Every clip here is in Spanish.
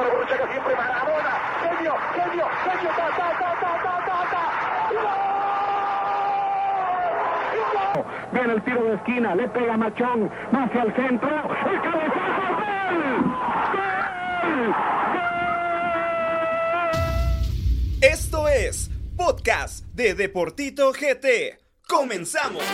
por Borruchaga siempre Maradona. Genio, genio, genio, ta, ta, ta, ta, ta, ta, ta. ¡Gol! Viene el tiro de esquina, le pega Machón, hacia el centro, el cabezazo, ¡gol! ¡Gol! Esto es Podcast de Deportito GT. ¡Comenzamos!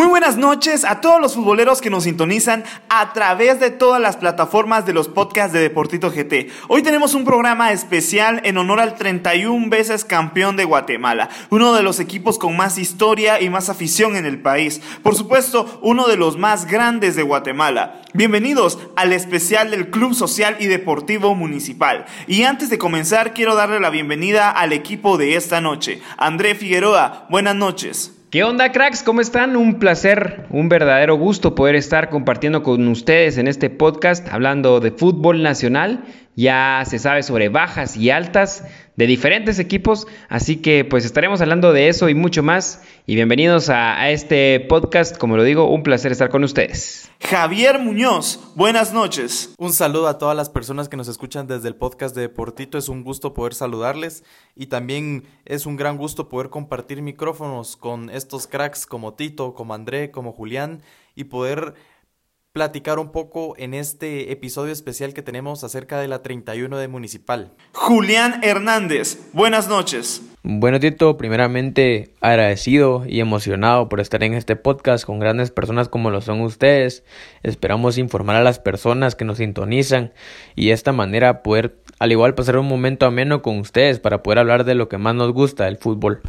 Muy buenas noches a todos los futboleros que nos sintonizan a través de todas las plataformas de los podcasts de Deportito GT. Hoy tenemos un programa especial en honor al 31 veces campeón de Guatemala, uno de los equipos con más historia y más afición en el país. Por supuesto, uno de los más grandes de Guatemala. Bienvenidos al especial del Club Social y Deportivo Municipal. Y antes de comenzar, quiero darle la bienvenida al equipo de esta noche. André Figueroa, buenas noches. ¿Qué onda, cracks? ¿Cómo están? Un placer, un verdadero gusto poder estar compartiendo con ustedes en este podcast hablando de fútbol nacional. Ya se sabe sobre bajas y altas de diferentes equipos, así que pues estaremos hablando de eso y mucho más. Y bienvenidos a, este podcast, como lo digo, un placer estar con ustedes. Javier Muñoz, buenas noches. Un saludo a todas las personas que nos escuchan desde el podcast de Deportito. Es un gusto poder saludarles y también es un gran gusto poder compartir micrófonos con estos cracks como Tito, como André, como Julián y poder platicar un poco en este episodio especial que tenemos acerca de la 31 de Municipal. Julián Hernández, buenas noches. Bueno, Tito, primeramente agradecido y emocionado por estar en este podcast con grandes personas como lo son ustedes. Esperamos informar a las personas que nos sintonizan y de esta manera poder al igual pasar un momento ameno con ustedes para poder hablar de lo que más nos gusta, el fútbol.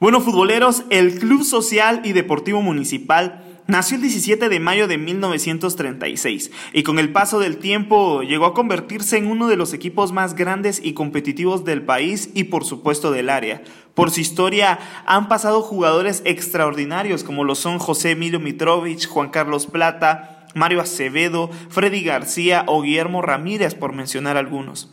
Bueno, futboleros, el Club Social y Deportivo Municipal Nació el 17 de mayo de 1936 y con el paso del tiempo llegó a convertirse en uno de los equipos más grandes y competitivos del país y por supuesto del área. Por su historia han pasado jugadores extraordinarios como lo son José Emilio Mitrovich, Juan Carlos Plata, Mario Acevedo, Freddy García o Guillermo Ramírez por mencionar algunos.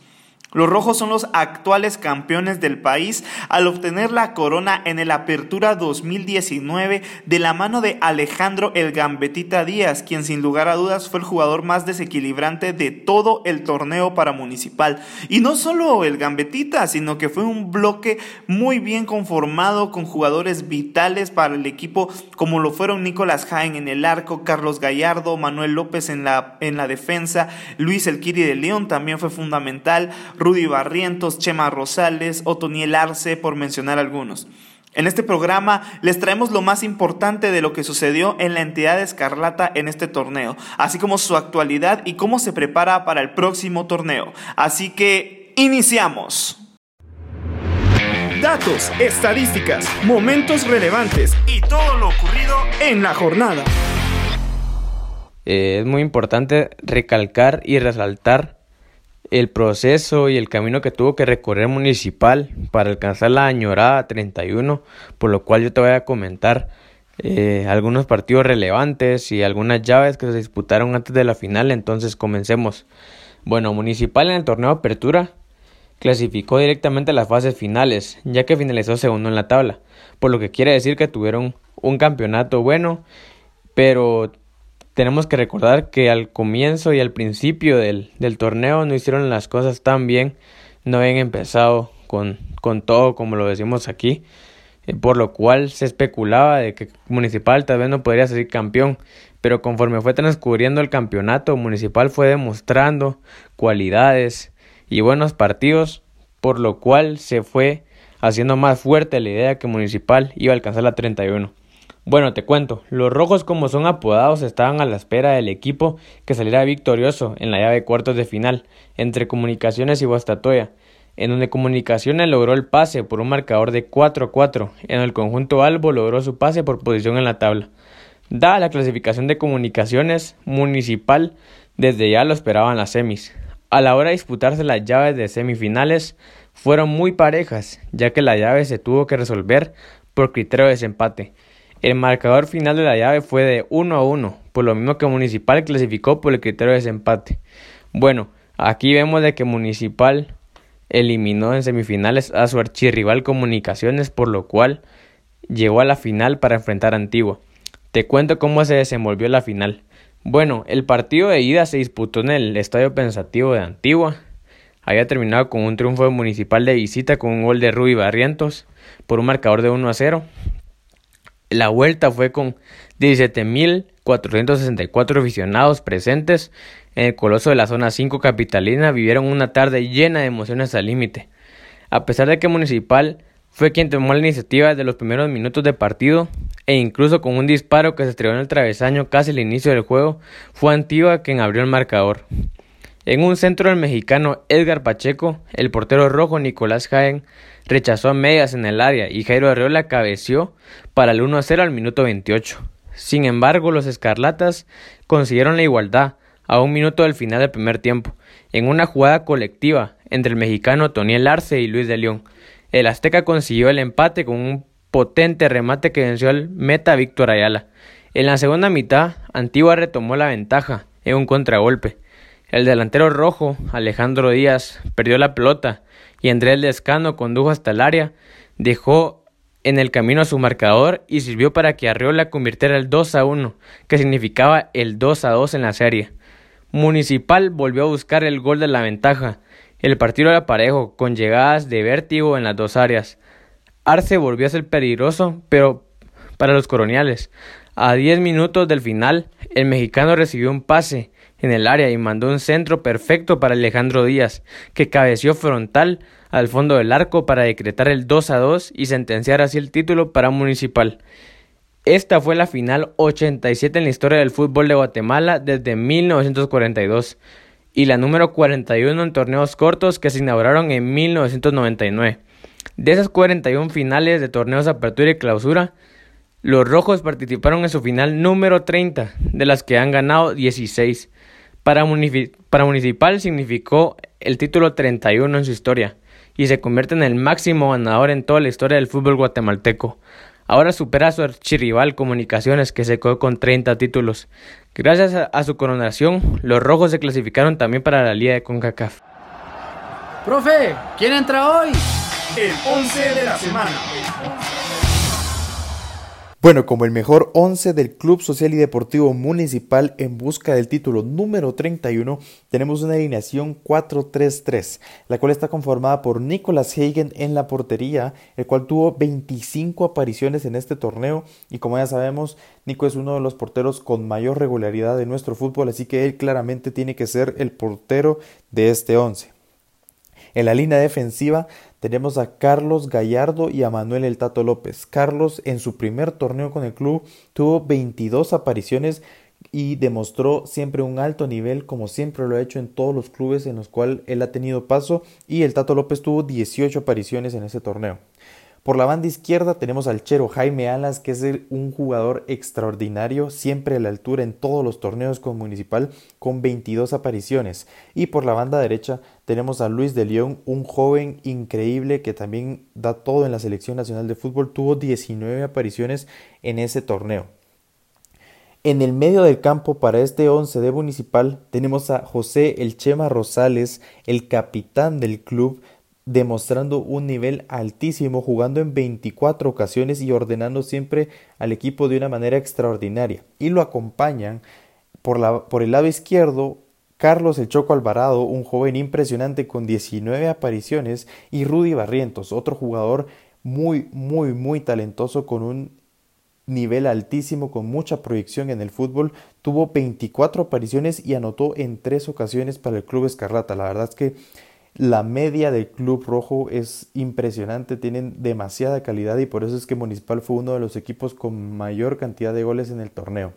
Los rojos son los actuales campeones del país al obtener la corona en el Apertura 2019 de la mano de Alejandro El Gambetita Díaz, quien sin lugar a dudas fue el jugador más desequilibrante de todo el torneo para Municipal. Y no solo el Gambetita, sino que fue un bloque muy bien conformado con jugadores vitales para el equipo como lo fueron Nicolás Jaén en el arco, Carlos Gallardo, Manuel López en la, en la defensa, Luis Elquiri de León también fue fundamental, Rudy Barrientos, Chema Rosales, Otoniel Arce, por mencionar algunos. En este programa les traemos lo más importante de lo que sucedió en la entidad escarlata en este torneo, así como su actualidad y cómo se prepara para el próximo torneo. Así que, iniciamos. Datos, estadísticas, momentos relevantes y todo lo ocurrido en la jornada. Eh, es muy importante recalcar y resaltar el proceso y el camino que tuvo que recorrer Municipal para alcanzar la añorada 31, por lo cual yo te voy a comentar eh, algunos partidos relevantes y algunas llaves que se disputaron antes de la final, entonces comencemos. Bueno, Municipal en el torneo de Apertura clasificó directamente a las fases finales, ya que finalizó segundo en la tabla, por lo que quiere decir que tuvieron un campeonato bueno, pero tenemos que recordar que al comienzo y al principio del, del, torneo no hicieron las cosas tan bien, no habían empezado con, con todo como lo decimos aquí, eh, por lo cual se especulaba de que Municipal tal vez no podría ser campeón, pero conforme fue transcurriendo el campeonato, Municipal fue demostrando cualidades y buenos partidos, por lo cual se fue haciendo más fuerte la idea que Municipal iba a alcanzar la 31. Bueno, te cuento, los rojos como son apodados estaban a la espera del equipo que saliera victorioso en la llave de cuartos de final entre Comunicaciones y Guastatoya, en donde Comunicaciones logró el pase por un marcador de 4-4, en el conjunto Albo logró su pase por posición en la tabla. Dada la clasificación de Comunicaciones, Municipal desde ya lo esperaban las semis. A la hora de disputarse las llaves de semifinales fueron muy parejas, ya que la llave se tuvo que resolver por criterio de desempate. El marcador final de la llave fue de 1 a 1, por lo mismo que Municipal clasificó por el criterio de desempate. Bueno, aquí vemos de que Municipal eliminó en semifinales a su archirrival Comunicaciones, por lo cual llegó a la final para enfrentar a Antigua. Te cuento cómo se desenvolvió la final. Bueno, el partido de ida se disputó en el Estadio Pensativo de Antigua. Había terminado con un triunfo municipal de visita con un gol de Rudy Barrientos por un marcador de 1 a 0. La vuelta fue con 17.464 aficionados presentes en el Coloso de la Zona 5 capitalina. Vivieron una tarde llena de emociones al límite. A pesar de que Municipal fue quien tomó la iniciativa desde los primeros minutos de partido e incluso con un disparo que se estrelló en el travesaño casi al inicio del juego, fue Antigua quien abrió el marcador. En un centro del mexicano Edgar Pacheco, el portero rojo Nicolás Jaén rechazó a medias en el área y Jairo Arreola cabeció para el 1 a 0 al minuto 28. Sin embargo, los escarlatas consiguieron la igualdad a un minuto del final del primer tiempo, en una jugada colectiva entre el mexicano Toniel Arce y Luis de León. El Azteca consiguió el empate con un potente remate que venció al meta Víctor Ayala. En la segunda mitad, Antigua retomó la ventaja en un contragolpe. El delantero rojo, Alejandro Díaz, perdió la pelota y Andrés Lescano condujo hasta el área, dejó en el camino a su marcador y sirvió para que Arreola convirtiera el 2 a 1, que significaba el 2 a 2 en la serie. Municipal volvió a buscar el gol de la ventaja. El partido era parejo, con llegadas de vértigo en las dos áreas. Arce volvió a ser peligroso, pero para los coloniales. A 10 minutos del final, el mexicano recibió un pase en el área y mandó un centro perfecto para Alejandro Díaz, que cabeció frontal al fondo del arco para decretar el 2 a 2 y sentenciar así el título para Municipal. Esta fue la final 87 en la historia del fútbol de Guatemala desde 1942 y la número 41 en torneos cortos que se inauguraron en 1999. De esas 41 finales de torneos apertura y clausura, los rojos participaron en su final número 30, de las que han ganado 16. Para, para Municipal significó el título 31 en su historia y se convierte en el máximo ganador en toda la historia del fútbol guatemalteco. Ahora supera a su archirrival Comunicaciones que se quedó con 30 títulos. Gracias a, a, su coronación, los rojos se clasificaron también para la Liga de CONCACAF. Profe, ¿quién entra hoy? El 11 de la semana. Bueno, como el mejor 11 del Club Social y Deportivo Municipal en busca del título número 31, tenemos una alineación 4-3-3, la cual está conformada por Nicolas Hagen en la portería, el cual tuvo 25 apariciones en este torneo y como ya sabemos, Nico es uno de los porteros con mayor regularidad de nuestro fútbol, así que él claramente tiene que ser el portero de este 11. En la línea defensiva tenemos a Carlos Gallardo y a Manuel El Tato López. Carlos en su primer torneo con el club tuvo 22 apariciones y demostró siempre un alto nivel como siempre lo ha hecho en todos los clubes en los cuales él ha tenido paso y el Tato López tuvo 18 apariciones en ese torneo. Por la banda izquierda tenemos al chero Jaime Alas, que es un jugador extraordinario, siempre a la altura en todos los torneos con Municipal, con 22 apariciones. Y por la banda derecha tenemos a Luis de León, un joven increíble que también da todo en la selección nacional de fútbol, tuvo 19 apariciones en ese torneo. En el medio del campo para este 11 de Municipal tenemos a José El Chema Rosales, el capitán del club, demostrando un nivel altísimo, jugando en 24 ocasiones y ordenando siempre al equipo de una manera extraordinaria. Y lo acompañan por, la, por el lado izquierdo Carlos El Choco Alvarado, un joven impresionante con 19 apariciones, y Rudy Barrientos, otro jugador muy, muy, muy talentoso con un nivel altísimo, con mucha proyección en el fútbol, tuvo 24 apariciones y anotó en tres ocasiones para el Club Escarlata. La verdad es que la media del Club Rojo es impresionante, tienen demasiada calidad y por eso es que Municipal fue uno de los equipos con mayor cantidad de goles en el torneo.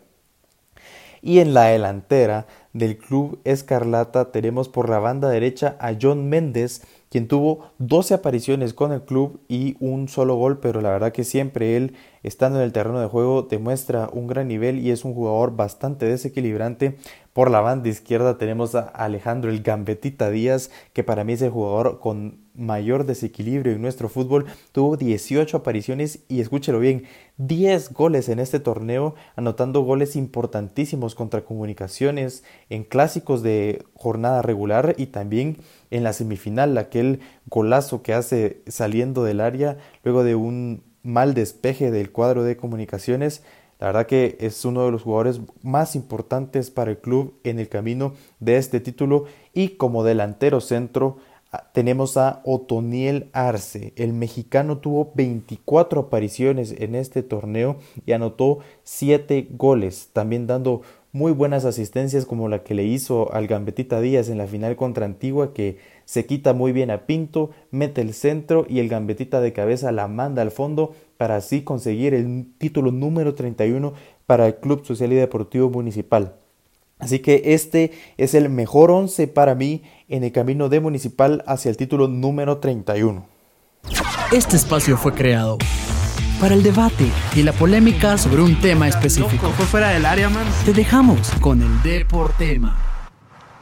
Y en la delantera del Club Escarlata tenemos por la banda derecha a John Méndez, quien tuvo 12 apariciones con el club y un solo gol, pero la verdad que siempre él, estando en el terreno de juego, demuestra un gran nivel y es un jugador bastante desequilibrante. Por la banda izquierda tenemos a Alejandro el Gambetita Díaz, que para mí es el jugador con mayor desequilibrio en nuestro fútbol. Tuvo 18 apariciones y escúchelo bien, 10 goles en este torneo, anotando goles importantísimos contra comunicaciones en clásicos de jornada regular y también en la semifinal, aquel golazo que hace saliendo del área luego de un mal despeje del cuadro de comunicaciones. La verdad que es uno de los jugadores más importantes para el club en el camino de este título y como delantero centro tenemos a Otoniel Arce. El mexicano tuvo 24 apariciones en este torneo y anotó 7 goles, también dando muy buenas asistencias como la que le hizo al Gambetita Díaz en la final contra Antigua que se quita muy bien a Pinto, mete el centro y el Gambetita de cabeza la manda al fondo para así conseguir el título número 31 para el Club Social y Deportivo Municipal. Así que este es el mejor once para mí en el camino de Municipal hacia el título número 31. Este espacio fue creado para el debate y la polémica sobre un tema específico. Fue fuera del área, man. Te dejamos con el Deportema.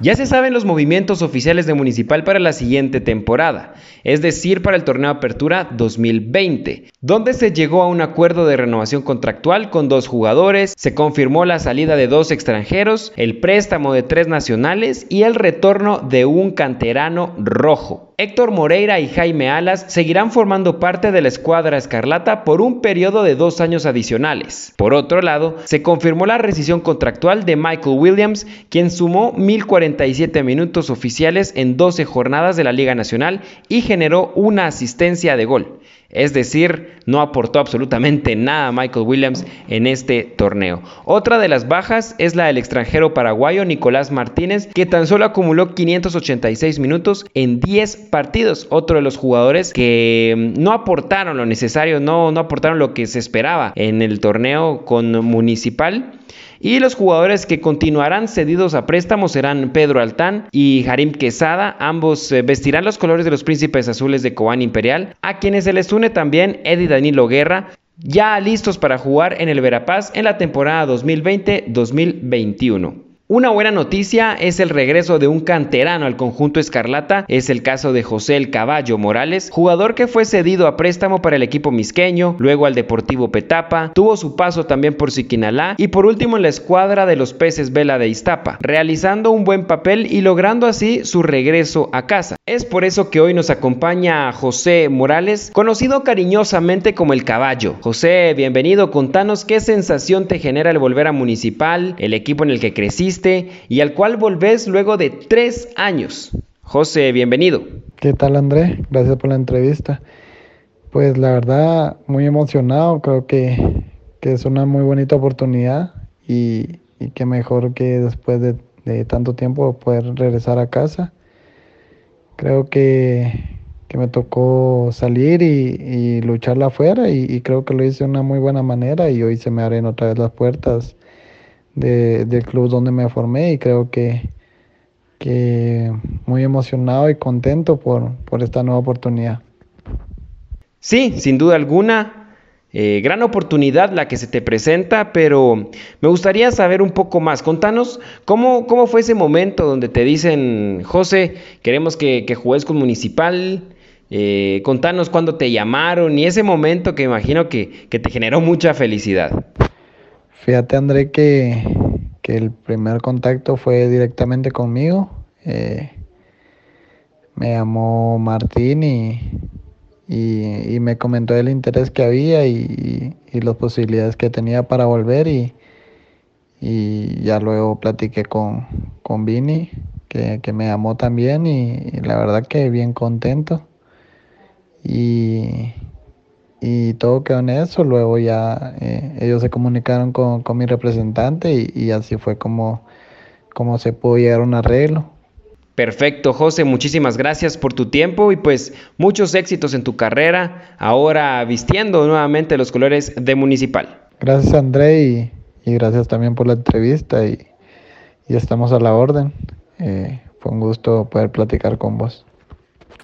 Ya se saben los movimientos oficiales de Municipal para la siguiente temporada, es decir, para el torneo Apertura 2020, donde se llegó a un acuerdo de renovación contractual con dos jugadores, se confirmó la salida de dos extranjeros, el préstamo de tres nacionales y el retorno de un canterano rojo. Héctor Moreira y Jaime Alas seguirán formando parte de la escuadra escarlata por un periodo de dos años adicionales. Por otro lado, se confirmó la rescisión contractual de Michael Williams, quien sumó 1.047 minutos oficiales en 12 jornadas de la Liga Nacional y generó una asistencia de gol. Es decir, no aportó absolutamente nada Michael Williams en este torneo. Otra de las bajas es la del extranjero paraguayo Nicolás Martínez, que tan solo acumuló 586 minutos en 10 partidos. Otro de los jugadores que mm, no aportaron lo necesario, no, no aportaron lo que se esperaba en el torneo con Municipal. Y los jugadores que continuarán cedidos a préstamos serán Pedro Altán y Harim Quesada. Ambos eh, vestirán los colores de los príncipes azules de Cobán Imperial, a quienes se les une también Eddie Danilo Guerra, ya listos para jugar en el Verapaz en la temporada 2020-2021. Una buena noticia es el regreso de un canterano al conjunto escarlata, es el caso de José el Caballo Morales, jugador que fue cedido a préstamo para el equipo misqueño, luego al Deportivo Petapa, tuvo su paso también por Siquinalá y por último en la escuadra de los peces Vela de Iztapa, realizando un buen papel y logrando así su regreso a casa. Es por eso que hoy nos acompaña José Morales, conocido cariñosamente como el Caballo. José, bienvenido, contanos qué sensación te genera el volver a Municipal, el equipo en el que creciste, y al cual volvés luego de tres años. José, bienvenido. ¿Qué tal André? Gracias por la entrevista. Pues la verdad, muy emocionado, creo que, es una muy bonita oportunidad y, y que mejor que después de, tanto tiempo poder regresar a casa. Creo que, me tocó salir y, lucharla afuera y, y, creo que lo hice de una muy buena manera y hoy se me abren otra vez las puertas del club donde me formé y creo que, que muy emocionado y contento por, por esta nueva oportunidad. Sí, sin duda alguna, eh, gran oportunidad la que se te presenta, pero me gustaría saber un poco más. Contanos cómo, cómo fue ese momento donde te dicen, José, queremos que, que juegues con Municipal. Eh, contanos cuándo te llamaron y ese momento que imagino que, que te generó mucha felicidad. Fíjate André que, el primer contacto fue directamente conmigo. Eh, me llamó Martín y, y, me comentó el interés que había y, las posibilidades que tenía para volver y, ya luego platiqué con, con Vini que, que me llamó también y, la verdad que bien contento. Y, y todo quedó en eso. Luego ya eh, ellos se comunicaron con, mi representante y, así fue como, como se pudo llegar a un arreglo. Perfecto, José, muchísimas gracias por tu tiempo y pues muchos éxitos en tu carrera, ahora vistiendo nuevamente los colores de Municipal. Gracias André y, gracias también por la entrevista y, estamos a la orden. Eh, fue un gusto poder platicar con vos.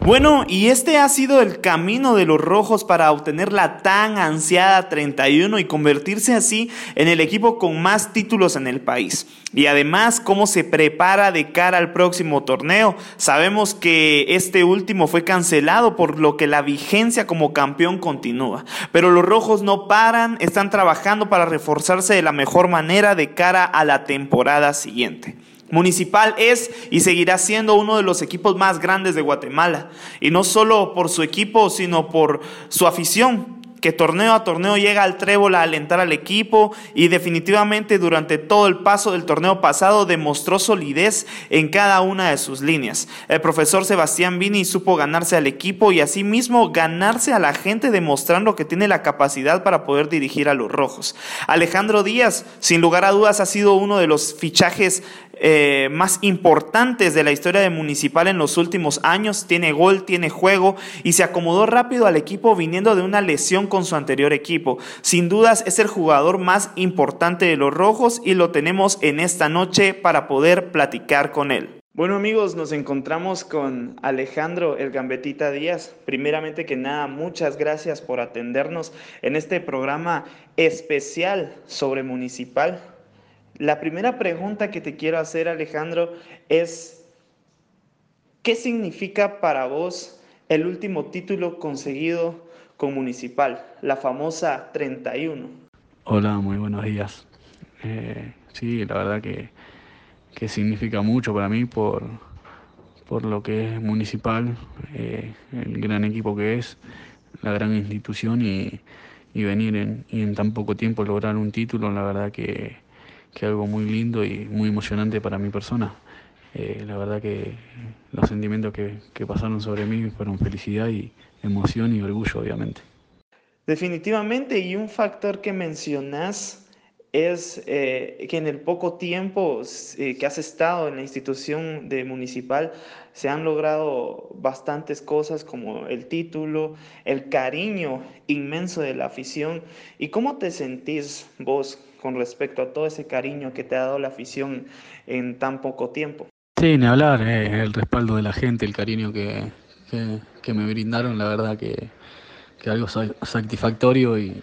Bueno, y este ha sido el camino de los rojos para obtener la tan ansiada 31 y convertirse así en el equipo con más títulos en el país. Y además, cómo se prepara de cara al próximo torneo. Sabemos que este último fue cancelado por lo que la vigencia como campeón continúa. Pero los rojos no paran, están trabajando para reforzarse de la mejor manera de cara a la temporada siguiente. Municipal es y seguirá siendo uno de los equipos más grandes de Guatemala. Y no solo por su equipo, sino por su afición que torneo a torneo llega al trébol a alentar al equipo y definitivamente durante todo el paso del torneo pasado demostró solidez en cada una de sus líneas. El profesor Sebastián Vini supo ganarse al equipo y asimismo ganarse a la gente demostrando que tiene la capacidad para poder dirigir a los rojos. Alejandro Díaz, sin lugar a dudas, ha sido uno de los fichajes eh, más importantes de la historia de Municipal en los últimos años. Tiene gol, tiene juego y se acomodó rápido al equipo viniendo de una lesión con su anterior equipo. Sin dudas es el jugador más importante de los rojos y lo tenemos en esta noche para poder platicar con él. Bueno amigos, nos encontramos con Alejandro El Gambetita Díaz. Primeramente que nada, muchas gracias por atendernos en este programa especial sobre Municipal. La primera pregunta que te quiero hacer, Alejandro, es, ¿qué significa para vos el último título conseguido con Municipal, la famosa 31? Hola, muy buenos días. Eh, sí, la verdad que, que, significa mucho para mí por, por lo que es Municipal, eh, el gran equipo que es, la gran institución y, venir en, en tan poco tiempo lograr un título, la verdad que que algo muy lindo y muy emocionante para mi persona. Eh, la verdad que los sentimientos que, que pasaron sobre mí fueron felicidad y emoción y orgullo, obviamente. Definitivamente, y un factor que mencionas es eh, que en el poco tiempo eh, que has estado en la institución de municipal se han logrado bastantes cosas como el título, el cariño inmenso de la afición. ¿Y cómo te sentís vos con respecto a todo ese cariño que te ha dado la afición en tan poco tiempo? Sí, ni hablar, eh, el respaldo de la gente, el cariño que, que, me brindaron, la verdad que, que algo satisfactorio y,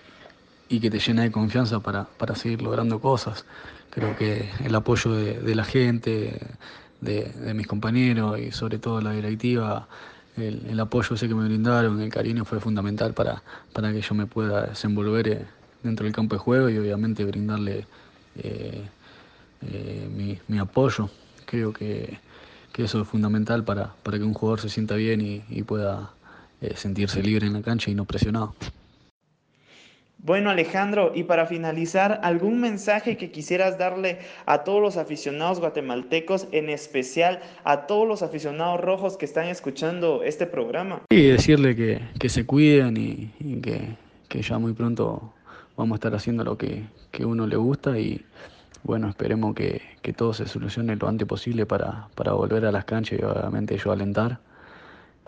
y que te llena de confianza para, para seguir logrando cosas. Creo que el apoyo de, la gente, de, de, mis compañeros y sobre todo la directiva, el, el, apoyo ese que me brindaron, el cariño fue fundamental para, para que yo me pueda desenvolver eh, dentro del campo de juego y obviamente brindarle eh, eh, mi, mi, apoyo. Creo que, que, eso es fundamental para, para que un jugador se sienta bien y, y pueda eh, sentirse libre en la cancha y no presionado. Bueno Alejandro, y para finalizar, ¿algún mensaje que quisieras darle a todos los aficionados guatemaltecos, en especial a todos los aficionados rojos que están escuchando este programa? Sí, decirle que, que se cuiden y, y que, que, ya muy pronto vamos a estar haciendo lo que, que uno le gusta y bueno, esperemos que, que, todo se solucione lo antes posible para, para volver a las canchas y obviamente yo alentar.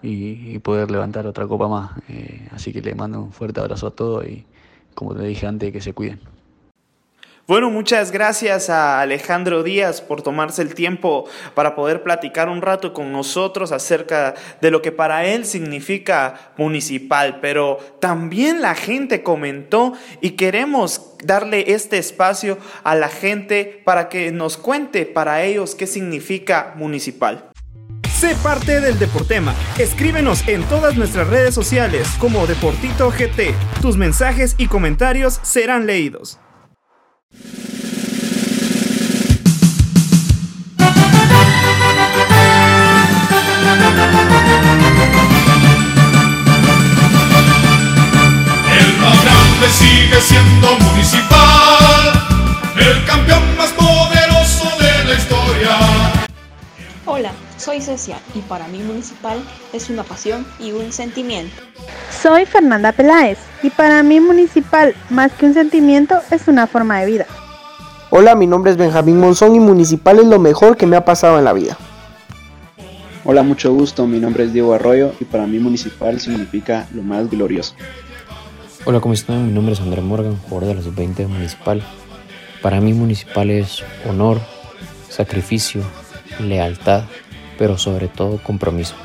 Y, poder levantar otra copa más. Eh, así que le mando un fuerte abrazo a todos y, como te dije antes, que se cuiden. Bueno, muchas gracias a Alejandro Díaz por tomarse el tiempo para poder platicar un rato con nosotros acerca de lo que para él significa municipal, pero también la gente comentó y queremos darle este espacio a la gente para que nos cuente para ellos qué significa municipal. Sé parte del Deportema. Escríbenos en todas nuestras redes sociales como Deportito GT. Tus mensajes y comentarios serán leídos. Sigue siendo municipal, el campeón más poderoso de la historia. Hola, soy Cecia y para mí Municipal es una pasión y un sentimiento. Soy Fernanda Peláez y para mí Municipal, más que un sentimiento, es una forma de vida. Hola, mi nombre es Benjamín Monzón y Municipal es lo mejor que me ha pasado en la vida. Hola, mucho gusto, mi nombre es Diego Arroyo y para mí Municipal significa lo más glorioso. Hola, ¿cómo están? Mi nombre es André Morgan, jugador de la sub-20 de Municipal. Para mí Municipal es honor, sacrificio, lealtad, pero sobre todo compromiso.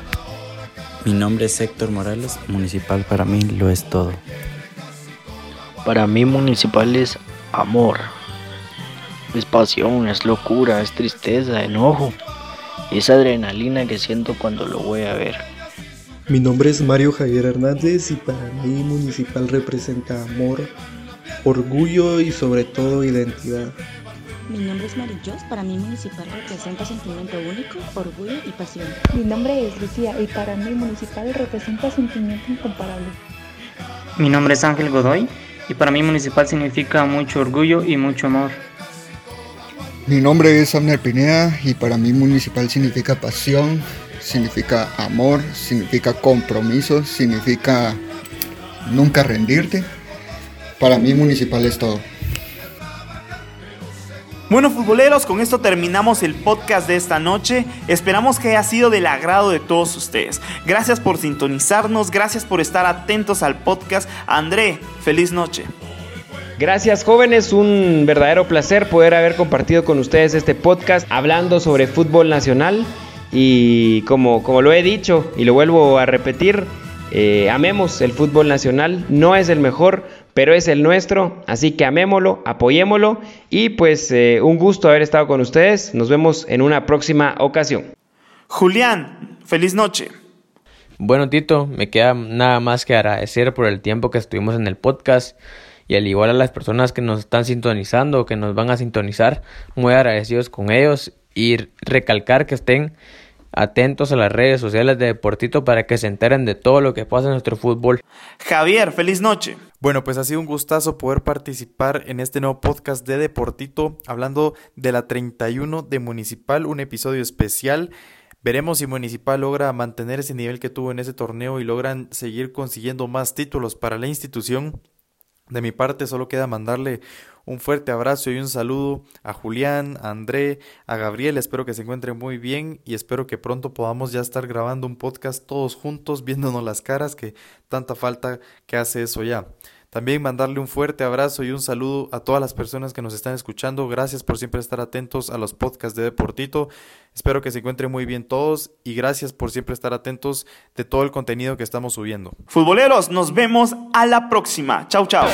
Mi nombre es Héctor Morales, municipal para mí lo es todo. Para mí municipal es amor, es pasión, es locura, es tristeza, enojo, es adrenalina que siento cuando lo voy a ver. Mi nombre es Mario Javier Hernández y para mí municipal representa amor, orgullo y sobre todo identidad. Mi nombre es Marillos, para mí Municipal representa sentimiento único, orgullo y pasión. Mi nombre es Lucía y para mí Municipal representa sentimiento incomparable. Mi nombre es Ángel Godoy y para mí municipal significa mucho orgullo y mucho amor. Mi nombre es Abner Pineda y para mí municipal significa pasión, significa amor, significa compromiso, significa nunca rendirte. Para mí municipal es todo. Bueno, futboleros, con esto terminamos el podcast de esta noche. Esperamos que haya sido del agrado de todos ustedes. Gracias por sintonizarnos, gracias por estar atentos al podcast. André, feliz noche. Gracias jóvenes, un verdadero placer poder haber compartido con ustedes este podcast hablando sobre fútbol nacional y como, como lo he dicho y lo vuelvo a repetir, eh, amemos el fútbol nacional, no es el mejor, pero es el nuestro, así que amémoslo, apoyémoslo. Y pues eh, un gusto haber estado con ustedes, nos vemos en una próxima ocasión. Julián, feliz noche. Bueno Tito, me queda nada más que agradecer por el tiempo que estuvimos en el podcast. Y al igual a las personas que nos están sintonizando o que nos van a sintonizar, muy agradecidos con ellos y recalcar que estén atentos a las redes sociales de Deportito para que se enteren de todo lo que pasa en nuestro fútbol. Javier, feliz noche. Bueno, pues ha sido un gustazo poder participar en este nuevo podcast de Deportito, hablando de la 31 de Municipal, un episodio especial. Veremos si Municipal logra mantener ese nivel que tuvo en ese torneo y logran seguir consiguiendo más títulos para la institución. De mi parte solo queda mandarle un fuerte abrazo y un saludo a Julián, a André, a Gabriel. Espero que se encuentren muy bien y espero que pronto podamos ya estar grabando un podcast todos juntos, viéndonos las caras, que tanta falta que hace eso ya. También mandarle un fuerte abrazo y un saludo a todas las personas que nos están escuchando. Gracias por siempre estar atentos a los podcasts de Deportito. Espero que se encuentren muy bien todos y gracias por siempre estar atentos de todo el contenido que estamos subiendo. Futboleros, nos vemos a la próxima. Chau, chau.